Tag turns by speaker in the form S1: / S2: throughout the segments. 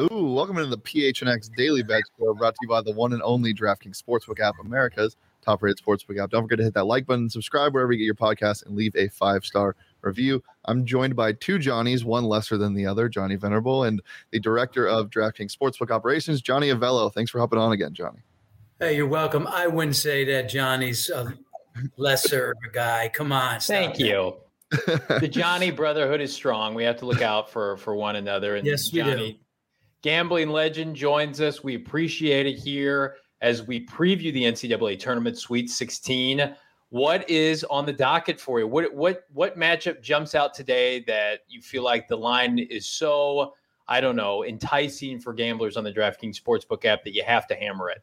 S1: Ooh, welcome into the PHNX Daily Bet Show, brought to you by the one and only DraftKings Sportsbook app, America's top-rated sportsbook app. Don't forget to hit that like button, subscribe wherever you get your podcast, and leave a five-star review. I'm joined by two Johnnies, one lesser than the other, Johnny Venerable, and the director of DraftKings Sportsbook Operations, Johnny Avello. Thanks for hopping on again, Johnny.
S2: Hey, you're welcome. I wouldn't say that Johnny's a lesser guy. Come on.
S3: Thank
S2: that.
S3: you. the Johnny brotherhood is strong. We have to look out for for one another.
S2: And yes, we
S3: Johnny,
S2: do.
S3: Gambling legend joins us. We appreciate it here as we preview the NCAA tournament Sweet 16. What is on the docket for you? What what what matchup jumps out today that you feel like the line is so I don't know enticing for gamblers on the DraftKings Sportsbook app that you have to hammer it?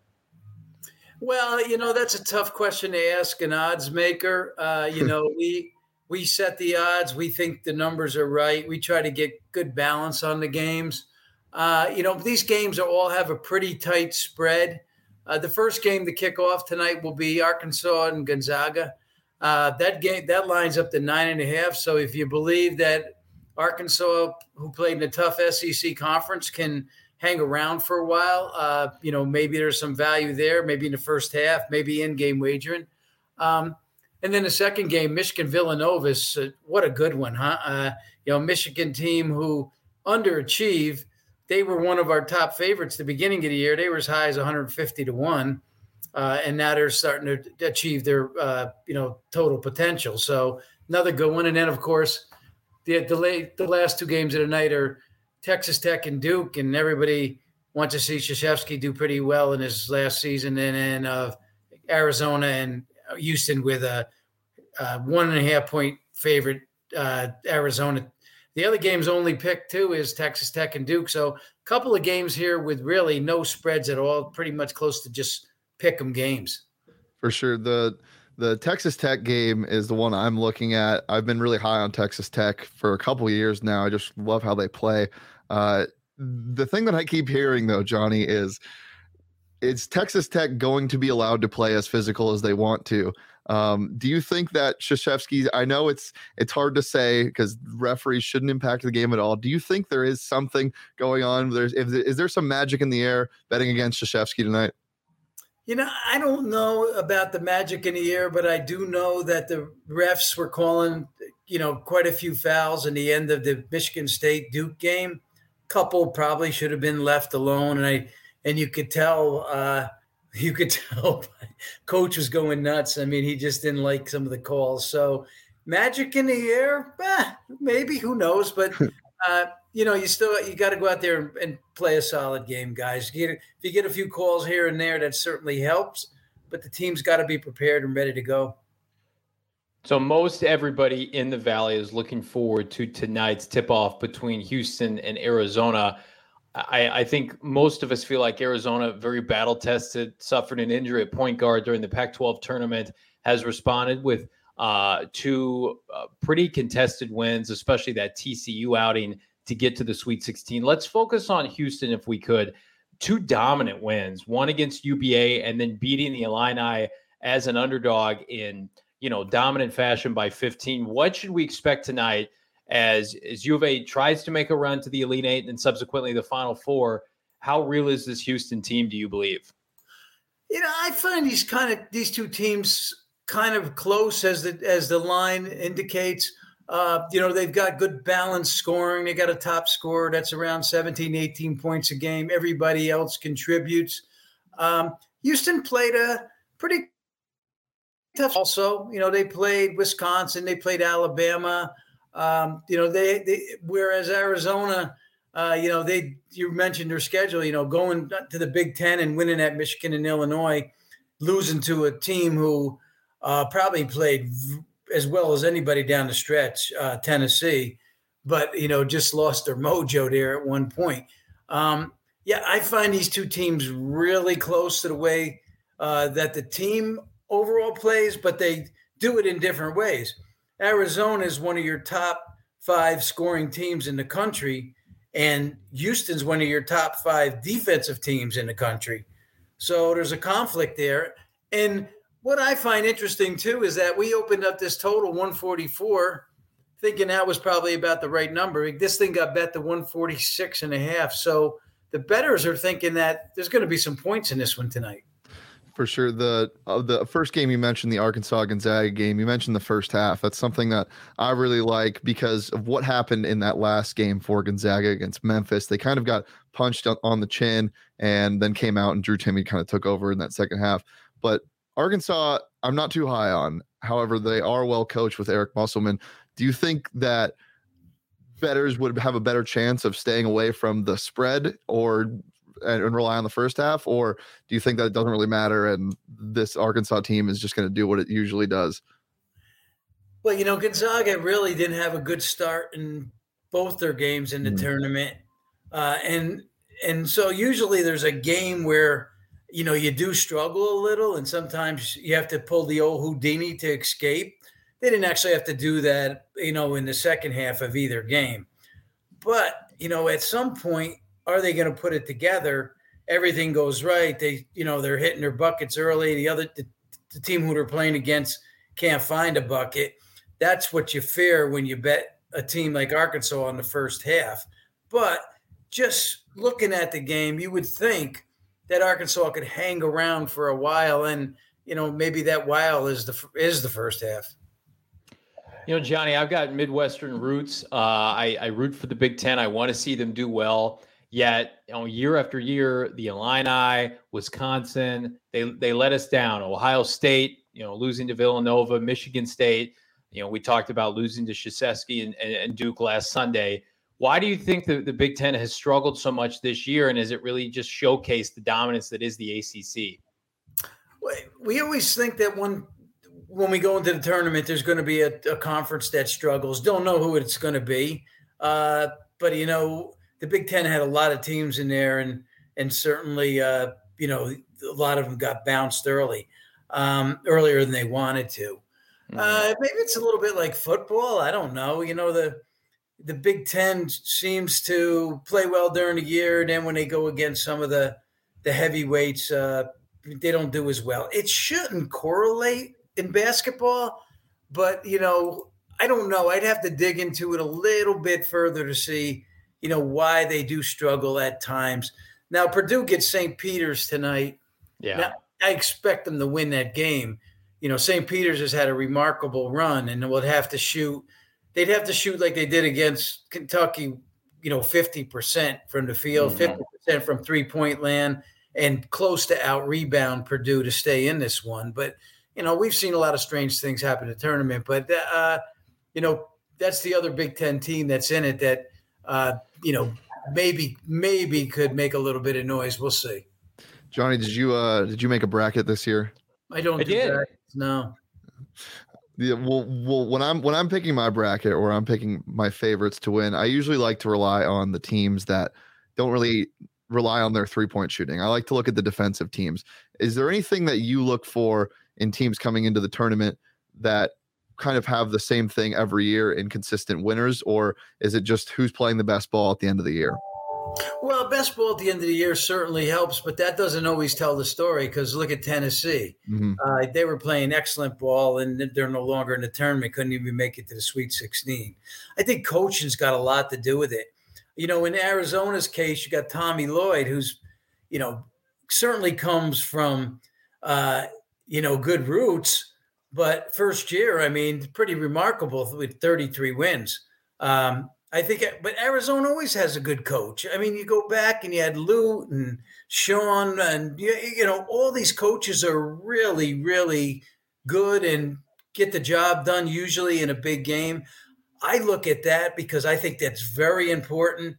S2: Well, you know that's a tough question to ask an odds maker. Uh, you know we we set the odds. We think the numbers are right. We try to get good balance on the games. Uh, you know, these games are all have a pretty tight spread. Uh, the first game to kick off tonight will be Arkansas and Gonzaga. Uh, that game that lines up to nine and a half. So if you believe that Arkansas, who played in a tough SEC conference, can hang around for a while, uh, you know, maybe there's some value there. Maybe in the first half, maybe in game wagering. Um, and then the second game, Michigan Villanova, uh, what a good one, huh? Uh, you know, Michigan team who underachieved. They were one of our top favorites the beginning of the year. They were as high as 150 to one, uh, and now they're starting to achieve their uh, you know total potential. So another good one. And then of course, the the, late, the last two games of the night are Texas Tech and Duke, and everybody wants to see Krzyzewski do pretty well in his last season, and then uh, Arizona and Houston with a, a, one and a half point favorite. Uh, Arizona. The other games only pick too is Texas Tech and Duke. So a couple of games here with really no spreads at all, pretty much close to just pick 'em games.
S1: For sure. The the Texas Tech game is the one I'm looking at. I've been really high on Texas Tech for a couple years now. I just love how they play. Uh, the thing that I keep hearing though, Johnny, is is Texas Tech going to be allowed to play as physical as they want to? Um, do you think that Krzyzewski? I know it's it's hard to say because referees shouldn't impact the game at all. Do you think there is something going on? There's if, is there some magic in the air betting against Krzyzewski tonight?
S2: You know, I don't know about the magic in the air, but I do know that the refs were calling, you know, quite a few fouls in the end of the Michigan State Duke game. Couple probably should have been left alone, and I and you could tell uh, you could tell coach was going nuts. I mean, he just didn't like some of the calls. So magic in the air, eh, maybe who knows? But uh, you know, you still you got to go out there and play a solid game, guys. You get, if you get a few calls here and there, that certainly helps. But the team's got to be prepared and ready to go.
S3: So most everybody in the Valley is looking forward to tonight's tip-off between Houston and Arizona. I, I, think most of us feel like Arizona, very battle tested, suffered an injury at point guard during the Pac 12 tournament, has responded with uh, two uh, pretty contested wins, especially that TCU outing to get to the Sweet 16. Let's focus on Houston if we could. Two dominant wins, one against UAB and then beating the Illini as an underdog in you know dominant fashion by 15. What should we expect tonight? As as A tries to make a run to the Elite Eight and subsequently the Final Four. How real is this Houston team? Do you believe?
S2: You know, I find these kind of these two teams kind of close as the as the line indicates. Uh, you know, they've got good balanced scoring. They got a top scorer that's around 17, 18 points a game. Everybody else contributes. Um, Houston played a pretty tough. Also, you know, they played Wisconsin, they played Alabama. Um, you know, they, they whereas Arizona, uh, you know, they you mentioned their schedule. You know, going to the Big Ten and winning at Michigan and Illinois, losing to a team who uh, probably played as well as anybody down the stretch, uh, Tennessee, but you know, just lost their mojo there at one point. Um, yeah, I find these two teams really close to the way uh, that the team overall plays, but they do it in different ways. Arizona is one of your top five scoring teams in the country, and Houston's one of your top five defensive teams in the country. So there's a conflict there. And what I find interesting too is that we opened up this total 144 thinking that was probably about the right number. This thing got bet to 146 and a half. So the betters are thinking that there's going to be some points in this one tonight.
S1: For sure. The uh, the first game you mentioned, the Arkansas Gonzaga game, you mentioned the first half. That's something that I really like because of what happened in that last game for Gonzaga against Memphis. They kind of got punched on the chin and then came out and Drew Timme kind of took over in that second half. But Arkansas, I'm not too high on. However, they are well coached with Eric Musselman. Do you think that betters would have a better chance of staying away from the spread or and, and rely on the first half, or do you think that it doesn't really matter and this Arkansas team is just going to do what it usually does?
S2: Well, you know, Gonzaga really didn't have a good start in both their games in the mm. tournament, uh, and and so usually there's a game where you know you do struggle a little, and sometimes you have to pull the old Houdini to escape. They didn't actually have to do that, you know, in the second half of either game. But, you know, at some point, are they going to put it together? Everything goes right. They, you know, they're hitting their buckets early. The other, the, the team who they're playing against can't find a bucket. That's what you fear when you bet a team like Arkansas on the first half. But just looking at the game, you would think that Arkansas could hang around for a while, and you know maybe that while is the is the first half.
S3: You know, Johnny, I've got Midwestern roots. Uh, I, I root for the Big Ten. I want to see them do well. Yet, you know, year after year, the Illini, Wisconsin, they they let us down. Ohio State, you know, losing to Villanova, Michigan State. You know, we talked about losing to Krzyzewski and, and, and Duke last Sunday. Why do you think the, the Big Ten has struggled so much this year? And has it really just showcased the dominance that is the ACC?
S2: We always think that when when we go into the tournament, there's going to be a, a conference that struggles. Don't know who it's going to be, uh, but you know the Big Ten had a lot of teams in there, and and certainly uh, you know a lot of them got bounced early, um, earlier than they wanted to. Mm-hmm. Uh, maybe it's a little bit like football. I don't know. You know the the Big Ten seems to play well during the year. Then when they go against some of the the heavyweights, uh, they don't do as well. It shouldn't correlate in basketball, but you know, I don't know. I'd have to dig into it a little bit further to see, you know, why they do struggle at times. Now Purdue gets St. Peter's tonight.
S3: Yeah.
S2: Now, I expect them to win that game. You know, St. Peter's has had a remarkable run and would have to shoot. They'd have to shoot like they did against Kentucky, you know, 50% from the field, mm-hmm. 50% from three point land, and close to out rebound Purdue to stay in this one. But you know, we've seen a lot of strange things happen in the tournament, but uh, you know, that's the other Big Ten team that's in it that uh, you know maybe maybe could make a little bit of noise. We'll see.
S1: Johnny, did you uh did you make a bracket this year?
S2: I don't I do did. Brackets, no.
S1: Yeah, well, well, when I'm when I'm picking my bracket or I'm picking my favorites to win, I usually like to rely on the teams that don't really rely on their three point shooting. I like to look at the defensive teams. Is there anything that you look for in teams coming into the tournament that kind of have the same thing every year in consistent winners, or is it just who's playing the best ball at the end of the year?
S2: Well, best ball at the end of the year certainly helps, but that doesn't always tell the story because look at Tennessee. Mm-hmm. Uh, they were playing excellent ball and they're no longer in the tournament, couldn't even make it to the Sweet 16. I think coaching's got a lot to do with it. You know, in Arizona's case, you got Tommy Lloyd, who's, you know, certainly comes from uh, you know, good roots. But first year, I mean, pretty remarkable with 33 wins. Um, I think, but Arizona always has a good coach. I mean, you go back and you had Lute and Sean, and you, you know, all these coaches are really, really good and get the job done usually in a big game. I look at that because I think that's very important.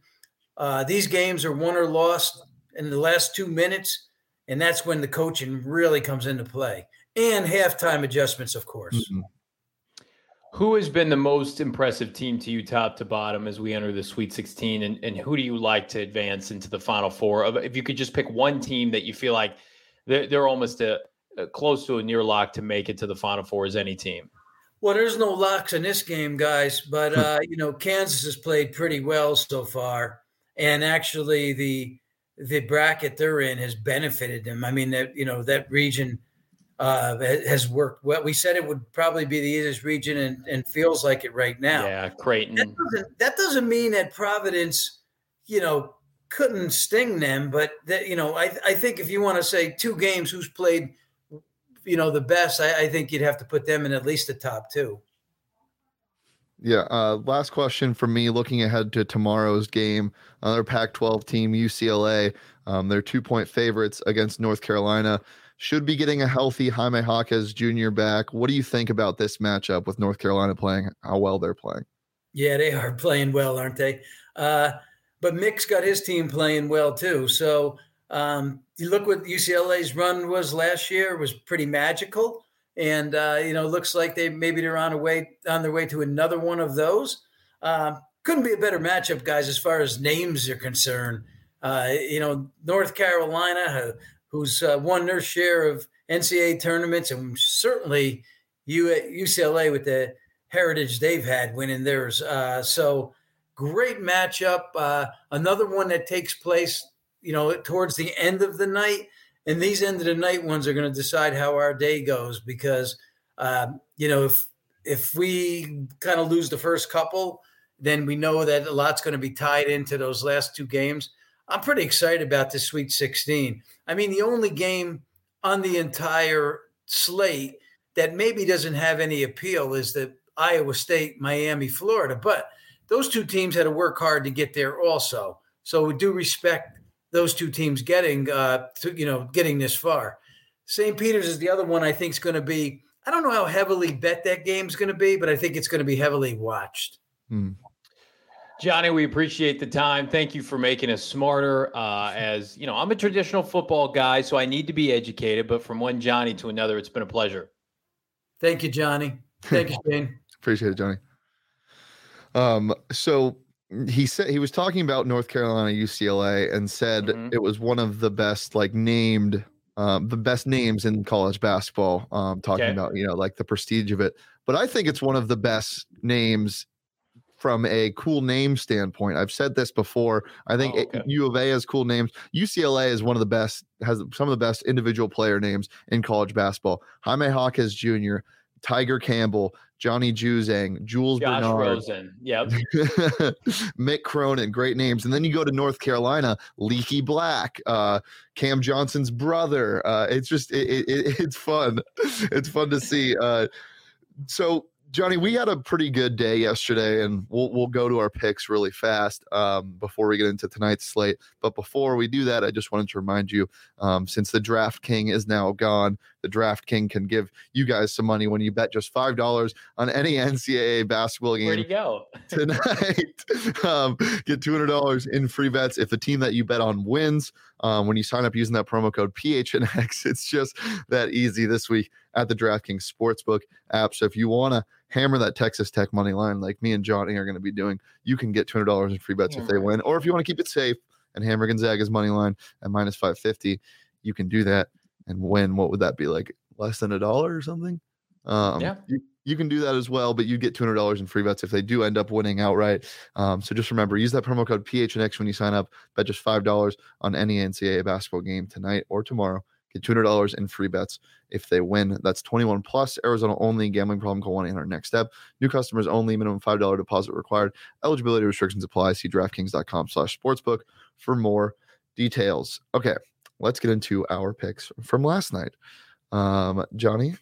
S2: Uh, these games are won or lost in the last two minutes and that's when the coaching really comes into play and halftime adjustments, of course. Mm-hmm.
S3: Who has been the most impressive team to you, top to bottom, as we enter the Sweet 16? And, and who do you like to advance into the Final Four? If you could just pick one team that you feel like they're, they're almost a, a close to a near lock to make it to the Final Four as any team.
S2: Well, there's no locks in this game, guys. But hmm. uh, you know, Kansas has played pretty well so far, and actually the the bracket they're in has benefited them. I mean, that you know that region uh, has worked well. We said it would probably be the easiest region, and, and feels like it right now.
S3: Yeah, Creighton.
S2: That doesn't, that doesn't mean that Providence, you know, couldn't sting them, but that you know, I I think if you want to say two games, who's played, you know, the best, I, I think you'd have to put them in at least the top two.
S1: Yeah. Uh, last question for me. Looking ahead to tomorrow's game, another Pac-12 team, UCLA. Um, they're two-point favorites against North Carolina. Should be getting a healthy Jaime Jaquez Jr. back. What do you think about this matchup with North Carolina playing? How well they're playing?
S2: Yeah, they are playing well, aren't they? Uh, but Mick's got his team playing well too. So um, you look what UCLA's run was last year was pretty magical, and uh, you know looks like they maybe they're on a way on their way to another one of those. Uh, couldn't be a better matchup, guys, as far as names are concerned. Uh, you know, North Carolina, who's uh, won their share of NCAA tournaments, and certainly you at UCLA with the heritage they've had winning theirs. Uh, so great matchup. Uh, another one that takes place, you know, towards the end of the night. And these end of the night ones are going to decide how our day goes because, um, you know, if if we kind of lose the first couple, then we know that a lot's going to be tied into those last two games. I'm pretty excited about this Sweet 16. I mean, the only game on the entire slate that maybe doesn't have any appeal is the Iowa State, Miami, Florida. But those two teams had to work hard to get there also. So we do respect those two teams getting uh, to, you know getting this far. St. Peter's is the other one I think is going to be. I don't know how heavily bet that game's going to be, but I think it's going to be heavily watched. Hmm.
S3: Johnny, we appreciate the time. Thank you for making us smarter. Uh, as you know, I'm a traditional football guy, so I need to be educated. But from one Johnny to another, it's been a pleasure.
S2: Thank you, Johnny. Thank you, Shane.
S1: Appreciate it, Johnny. Um, so he said he was talking about North Carolina UCLA and said mm-hmm. it was one of the best like named um, the best names in college basketball. Um, talking okay. about you know like the prestige of it, but I think it's one of the best names from a cool name standpoint. I've said this before. I think oh, okay. U of A has cool names. UCLA is one of the best, has some of the best individual player names in college basketball. Jaime Jaquez Jr., Tyger Campbell, Johnny Juzang, Jules Josh Bernard,
S3: Rosen, yep,
S1: Mick Cronin, great names. And then you go to North Carolina, Leaky Black, uh, Cam Johnson's brother. Uh, it's just it, it, it's fun. It's fun to see. Uh, so Johnny, we had a pretty good day yesterday, and we'll we'll go to our picks really fast um, before we get into tonight's slate. But before we do that, I just wanted to remind you, um, since the Draft King is now gone, the Draft King can give you guys some money when you bet just five dollars on any NCAA basketball game.
S3: Where'd you go
S1: tonight? um, get two hundred dollars in free bets if the team that you bet on wins. Um, when you sign up using that promo code PHNX, it's just that easy this week at the DraftKings Sportsbook app. So if you want to hammer that Texas Tech money line like me and Johnny are going to be doing, you can get $200 in free bets yeah. if they win. Or if you want to keep it safe and hammer Gonzaga's money line at minus 550, you can do that and win. What would that be like? Less than a dollar or something? Um, yeah. You, you can do that as well, but you get $200 in free bets if they do end up winning outright. Um, so just remember, use that promo code PHNX when you sign up. Bet just $5 on any NCAA basketball game tonight or tomorrow. Get $200 in free bets if they win. That's 21 plus. Arizona only. Gambling problem, call 1 800 next step. New customers only. Minimum $5 deposit required. Eligibility restrictions apply. See DraftKings.com slash sportsbook for more details. Okay, let's get into our picks from last night. Um, Johnny,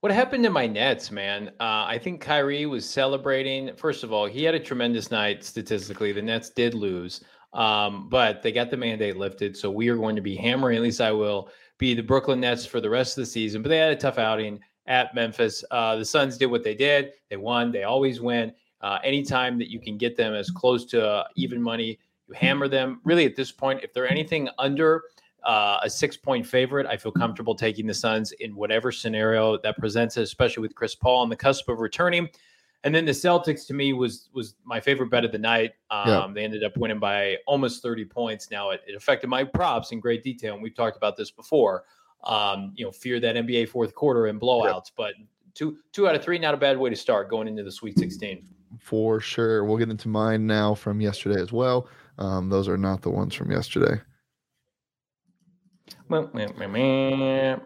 S3: what happened to my Nets, man? Uh, I think Kyrie was celebrating. First of all, he had a tremendous night statistically. The Nets did lose, um, but they got the mandate lifted. So we are going to be hammering, at least I will, be the Brooklyn Nets for the rest of the season. But they had a tough outing at Memphis. Uh, the Suns did what they did. They won. They always win. Uh, anytime that you can get them as close to uh, even money, you hammer them. Really, at this point, if they're anything under – uh, a six point favorite. I feel comfortable taking the Suns in whatever scenario that presents, especially with Chris Paul on the cusp of returning. And then the Celtics to me was was my favorite bet of the night. Um, yeah. They ended up winning by almost 30 points. Now it, it, affected my props in great detail, and we've talked about this before. Um, you know, fear that NBA fourth quarter and blowouts, yeah. but two two out of three, not a bad way to start going into the Sweet 16.
S1: For sure, we'll get into mine now from yesterday as well. Um, those are not the ones from yesterday.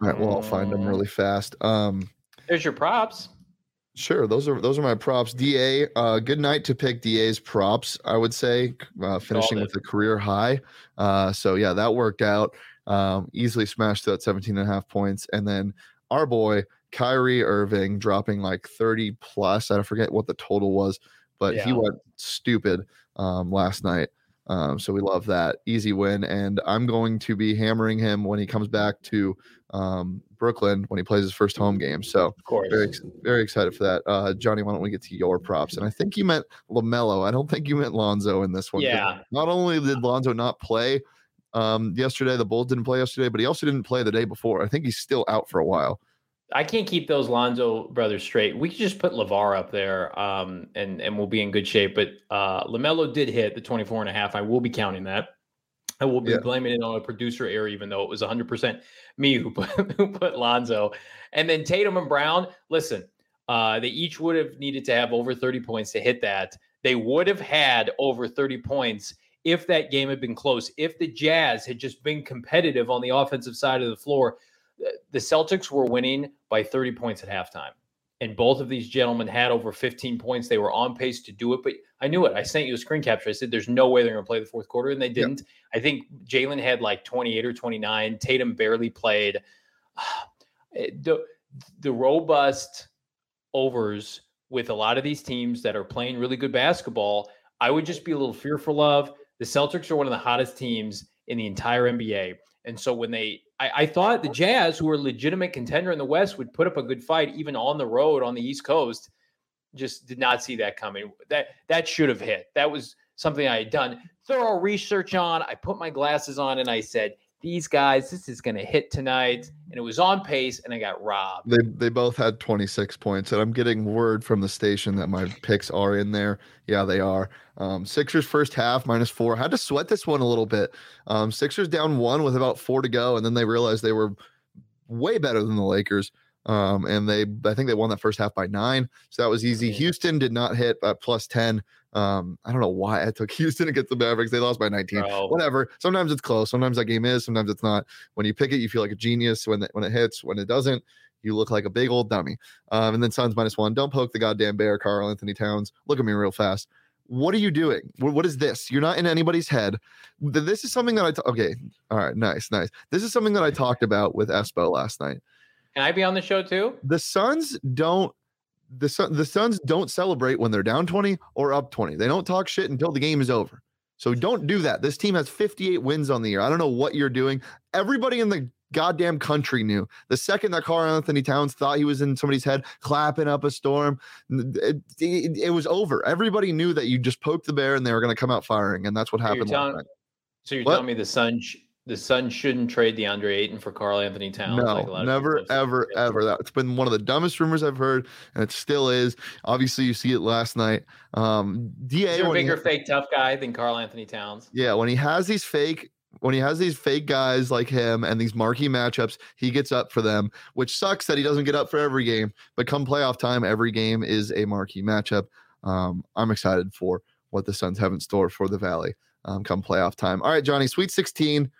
S1: All right, well, I'll find them really fast. Um,
S3: There's your props.
S1: Sure, those are those are my props. Da, uh, good night to pick Da's props. I would say uh, finishing with a career high. Uh, so yeah, that worked out. Um, easily smashed that 17 and a half points, and then our boy Kyrie Irving dropping like 30 plus. I forget what the total was, but yeah. he went stupid um, last night. Um, so we love that easy win, and I'm going to be hammering him when he comes back to um, Brooklyn when he plays his first home game. So
S3: of course,
S1: very very excited for that. Uh, Johnny, why don't we get to your props? And I think you meant LaMelo. I don't think you meant Lonzo in this one.
S3: Yeah.
S1: Not only did Lonzo not play um, yesterday, the Bulls didn't play yesterday, but he also didn't play the day before. I think he's still out for a while.
S3: I can't keep those Lonzo brothers straight. We could just put LaVar up there um, and, and we'll be in good shape. But uh, LaMelo did hit the 24 and a half. I will be counting that. I will be yeah. blaming it on a producer error, even though it was 100% me who put, who put Lonzo. And then Tatum and Brown, listen, uh, they each would have needed to have over 30 points to hit that. They would have had over 30 points if that game had been close. If the Jazz had just been competitive on the offensive side of the floor, the Celtics were winning by 30 points at halftime. And both of these gentlemen had over 15 points. They were on pace to do it, but I knew it. I sent you a screen capture. I said, "There's no way they're going to play the fourth quarter," and they didn't. Yep. I think Jalen had like 28 or 29. Tatum barely played. Eh, the the robust overs with a lot of these teams that are playing really good basketball, I would just be a little fearful of. The Celtics are one of the hottest teams in the entire NBA. And so when they, I, I, thought the Jazz, who are a legitimate contender in the West, would put up a good fight even on the road on the East Coast. Just did not see that coming. That that should have hit. That was something I had done thorough research on. I put my glasses on and I said, these guys, this is going to hit tonight. And it was on pace, and I got robbed.
S1: They, they both had 26 points, and I'm getting word from the station that my picks are in there. Yeah, they are. Um, Sixers first half minus four. Had to sweat this one a little bit. Um, Sixers down one with about four to go, and then they realized they were way better than the Lakers. Um, and they, I think they won that first half by nine. So that was easy. Houston did not hit at plus 10. Um, I don't know why I took Houston against the Mavericks. They lost by 19. Bro. Whatever. Sometimes it's close. Sometimes that game is. Sometimes it's not. When you pick it, you feel like a genius. When it, when it hits, when it doesn't, you look like a big old dummy. Um, and then Suns minus one. Don't poke the goddamn bear, Karl-Anthony Towns. Look at me real fast. What are you doing? what, what is this? You're not in anybody's head. This is something that I. T- okay. All right. Nice. Nice. This is something that I talked about with Espo last night.
S3: Can I be on the show too?
S1: The Suns don't the Sun, the Suns don't celebrate when they're down 20 or up 20. They don't talk shit until the game is over. So don't do that. This team has 58 wins on the year. I don't know what you're doing. Everybody in the goddamn country knew. The second that Karl-Anthony Towns thought he was in somebody's head, clapping up a storm, it, it, it was over. Everybody knew that you just poked the bear and they were going to come out firing, and that's what happened.
S3: So you're telling, so you're telling me the Suns the Suns shouldn't trade DeAndre Ayton for Karl-Anthony Towns.
S1: No, like never, ever, ever. That's been one of the dumbest rumors I've heard, and it still is. Obviously, you see it last night. Um, Da,
S3: a bigger he, fake tough guy than Karl-Anthony Towns?
S1: Yeah, when he has these fake. When he has these fake guys like him and these marquee matchups, he gets up for them, which sucks that he doesn't get up for every game. But come playoff time, every game is a marquee matchup. Um, I'm excited for what the Suns have in store for the Valley um, come playoff time. All right, Johnny, Sweet 16.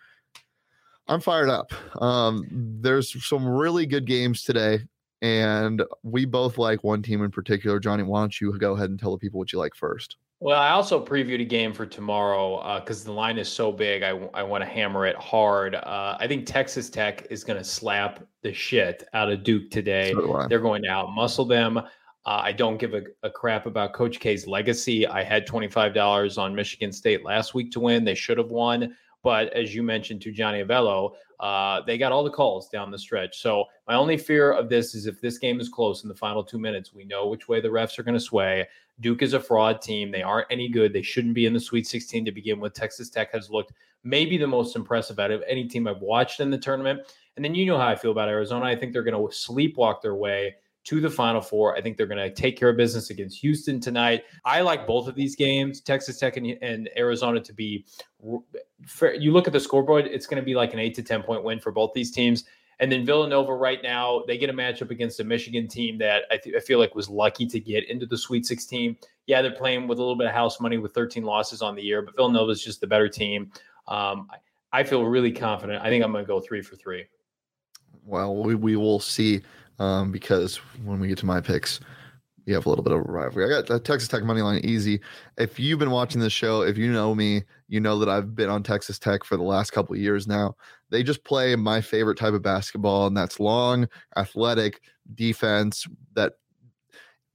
S1: I'm fired up. Um, there's some really good games today, and we both like one team in particular. Johnny, why don't you go ahead and tell the people what you like first?
S3: Well, I also previewed a game for tomorrow because uh, the line is so big. I, I want to hammer it hard. Uh, I think Texas Tech is going to slap the shit out of Duke today. So They're going to outmuscle them. Uh, I don't give a, a, crap about Coach K's legacy. I had $25 on Michigan State last week to win. They should have won. But as you mentioned to Johnny Avello, uh, they got all the calls down the stretch. So my only fear of this is if this game is close in the final two minutes, we know which way the refs are going to sway. Duke is a fraud team. They aren't any good. They shouldn't be in the Sweet 16 to begin with. Texas Tech has looked maybe the most impressive out of any team I've watched in the tournament. And then you know how I feel about Arizona. I think they're going to sleepwalk their way to the Final Four. I think they're going to take care of business against Houston tonight. I like both of these games, Texas Tech and, and Arizona, to be. You look at the scoreboard; it's going to be like an eight to ten point win for both these teams. And then Villanova right now, they get a matchup against a Michigan team that I, th- I, feel like was lucky to get into the Sweet 16. Yeah, they're playing with a little bit of house money with 13 losses on the year, but Villanova is just the better team. Um, I, I, feel really confident. I think I'm going to go three for three.
S1: Well, we, we will see um, because when we get to my picks, we have a little bit of a rivalry. I got the Texas Tech money line easy. If you've been watching this show, if you know me, you know that I've been on Texas Tech for the last couple of years now. They just play my favorite type of basketball, and that's long, athletic defense. That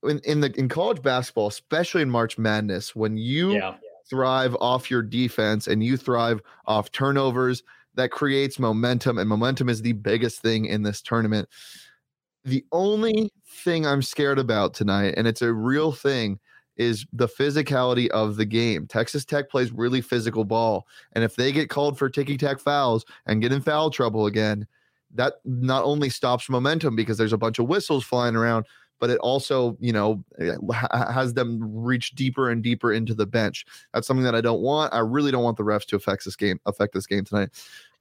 S1: in, in the in college basketball, especially in March Madness, when you
S3: Yeah.
S1: thrive off your defense and you thrive off turnovers, that creates momentum, and momentum is the biggest thing in this tournament. The only thing I'm scared about tonight, and it's a real thing, is the physicality of the game. Texas Tech plays really physical ball. And if they get called for ticky tack fouls and get in foul trouble again, that not only stops momentum because there's a bunch of whistles flying around, but it also, you know, eh, has them reach deeper and deeper into the bench. That's something that I don't want. I really don't want the refs to affect this game, affect this game tonight.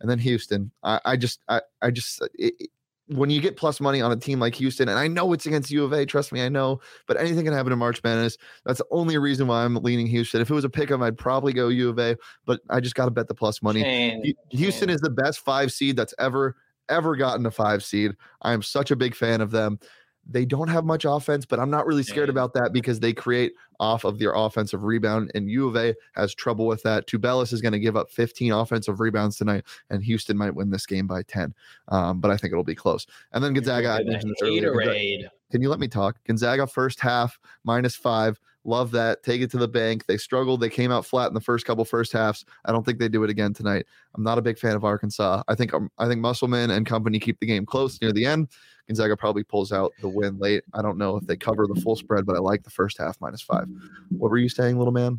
S1: And then Houston, I, I just, I, I just, it, it- when you get plus money on a team like Houston, and I know it's against U of A, trust me, I know, but anything can happen in March Madness. That's the only reason why I'm leaning Houston. If it was a pick 'em, I'd probably go U of A, but I just got to bet the plus money.
S3: Shane,
S1: Houston
S3: Shane.
S1: is the best five seed that's ever ever gotten a five seed. I am such a big fan of them. They don't have much offense, but I'm not really scared about that because they create off of their offensive rebound, and U of A has trouble with that. Tubelis is going to give up 15 offensive rebounds tonight, and Houston might win this game by 10. Um, but I think it'll be close. And then Gonzaga, I mentioned this earlier. Gonzaga- can you let me talk? Gonzaga first half minus five. Love that. Take it to the bank. They struggled. They came out flat in the first couple first halves. I don't think they do it again tonight. I'm not a big fan of Arkansas. I think um, I think Musselman and company keep the game close near the end. Gonzaga probably pulls out the win late. I don't know if they cover the full spread, but I like the first half minus five. What were you saying, little man?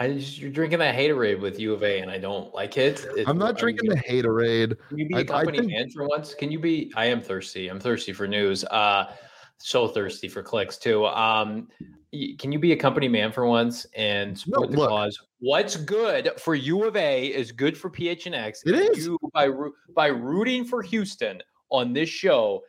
S3: I just, you're drinking that haterade with U of A, and I don't like it. It-
S1: I'm not
S3: you
S1: drinking the haterade.
S3: Can you be
S1: I-
S3: a company
S1: think-
S3: man for once? Can you be? I am thirsty. I'm thirsty for news. Uh, so thirsty for clicks too. Um, can you be a company man for once and support the
S1: look.
S3: cause? What's good for U of A is good for PHNX.
S1: It
S3: and
S1: is.
S3: You by by rooting for Houston on this show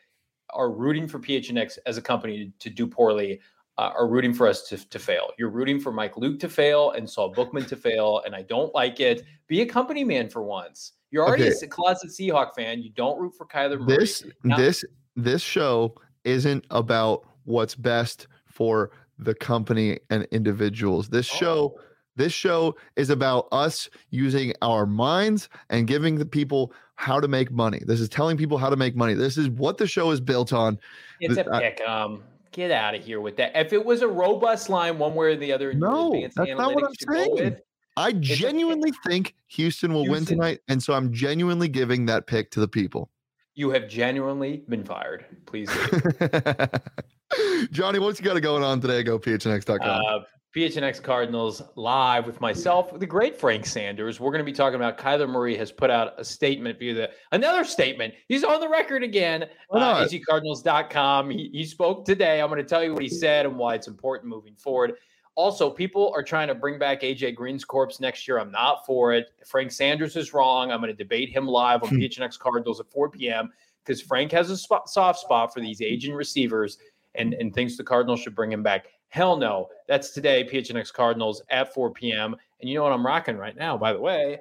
S3: are rooting for PHNX as a company to do poorly. Uh, are rooting for us to, to fail. You're rooting for Mike Luke to fail and Saul Bookman to fail, and I don't like it. Be a company man for once. You're already
S1: Okay.
S3: a closet Seahawk fan. You don't root for Kyler Murray.
S1: this
S3: Now-
S1: this this show isn't about what's best for the company and individuals this show
S3: Oh.
S1: this show is about us using our minds and giving the people how to make money this is telling people how to make money this is what the show is built on
S3: It's a
S1: th- I-
S3: pick. Um, get out of here with that. If it was a robust line, one way or the other,
S1: No, that's not what I'm saying.
S3: with,
S1: i
S3: pick.
S1: genuinely think houston will win tonight and so i'm genuinely giving that pick to the people
S3: you have genuinely been fired. Please
S1: johnny what's you got going on today go phnx.com
S3: Uh, PHNX Cardinals live with myself, the great Frank Sanders. We're going to be talking about Kyler Murray has put out a statement via the another statement. He's on the record again. Uh,
S1: not?
S3: AZCardinals.com. He, he spoke today. I'm going to tell you what he said and why it's important moving forward. Also, people are trying to bring back AJ Green's corpse next year. I'm not for it. Frank Sanders is wrong. I'm going to debate him live on
S1: Hmm.
S3: PHNX Cardinals at 4 p.m. because Frank has a spot, soft spot for these aging receivers and, and thinks the Cardinals should bring him back. Hell no. That's today, PHNX Cardinals at 4 p.m. And you know what I'm rocking right now, by the way?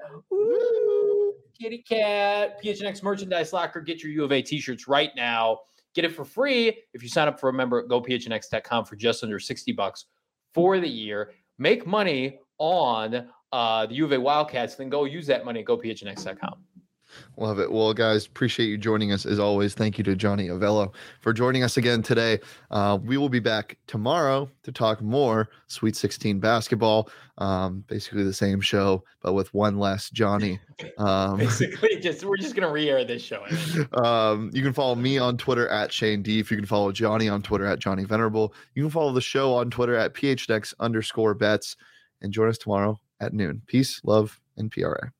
S3: Kitty cat, PHNX merchandise locker. Get your U of A t shirts right now. Get it for free if you sign up for a member at gophnx.com for just under 60 bucks for the year. Make money on uh, the U of A Wildcats, then go use that money at gophnx.com.
S1: Love it. Well, guys, appreciate you joining us as always. Thank you to Johnny Avello for joining us again today. Uh, we will be back tomorrow to talk more Sweet 16 basketball. Um, basically the same show, but with one less Johnny. Um,
S3: Basically, just we're just gonna re-air this show.
S1: Um, you can follow me on Twitter at Shane Deef. You can follow Johnny on Twitter at Johnny Venerable. You can follow the show on Twitter at PHX underscore bets and join us tomorrow at noon. Peace, love, and PRA.